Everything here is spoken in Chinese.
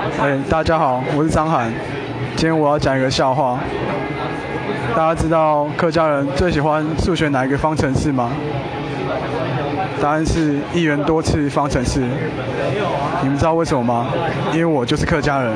哎，大家好，我是张涵。今天我要讲一个笑话。大家知道客家人最喜欢数学哪一个方程式吗？答案是一元多次方程式。你们知道为什么吗？因为我就是客家人。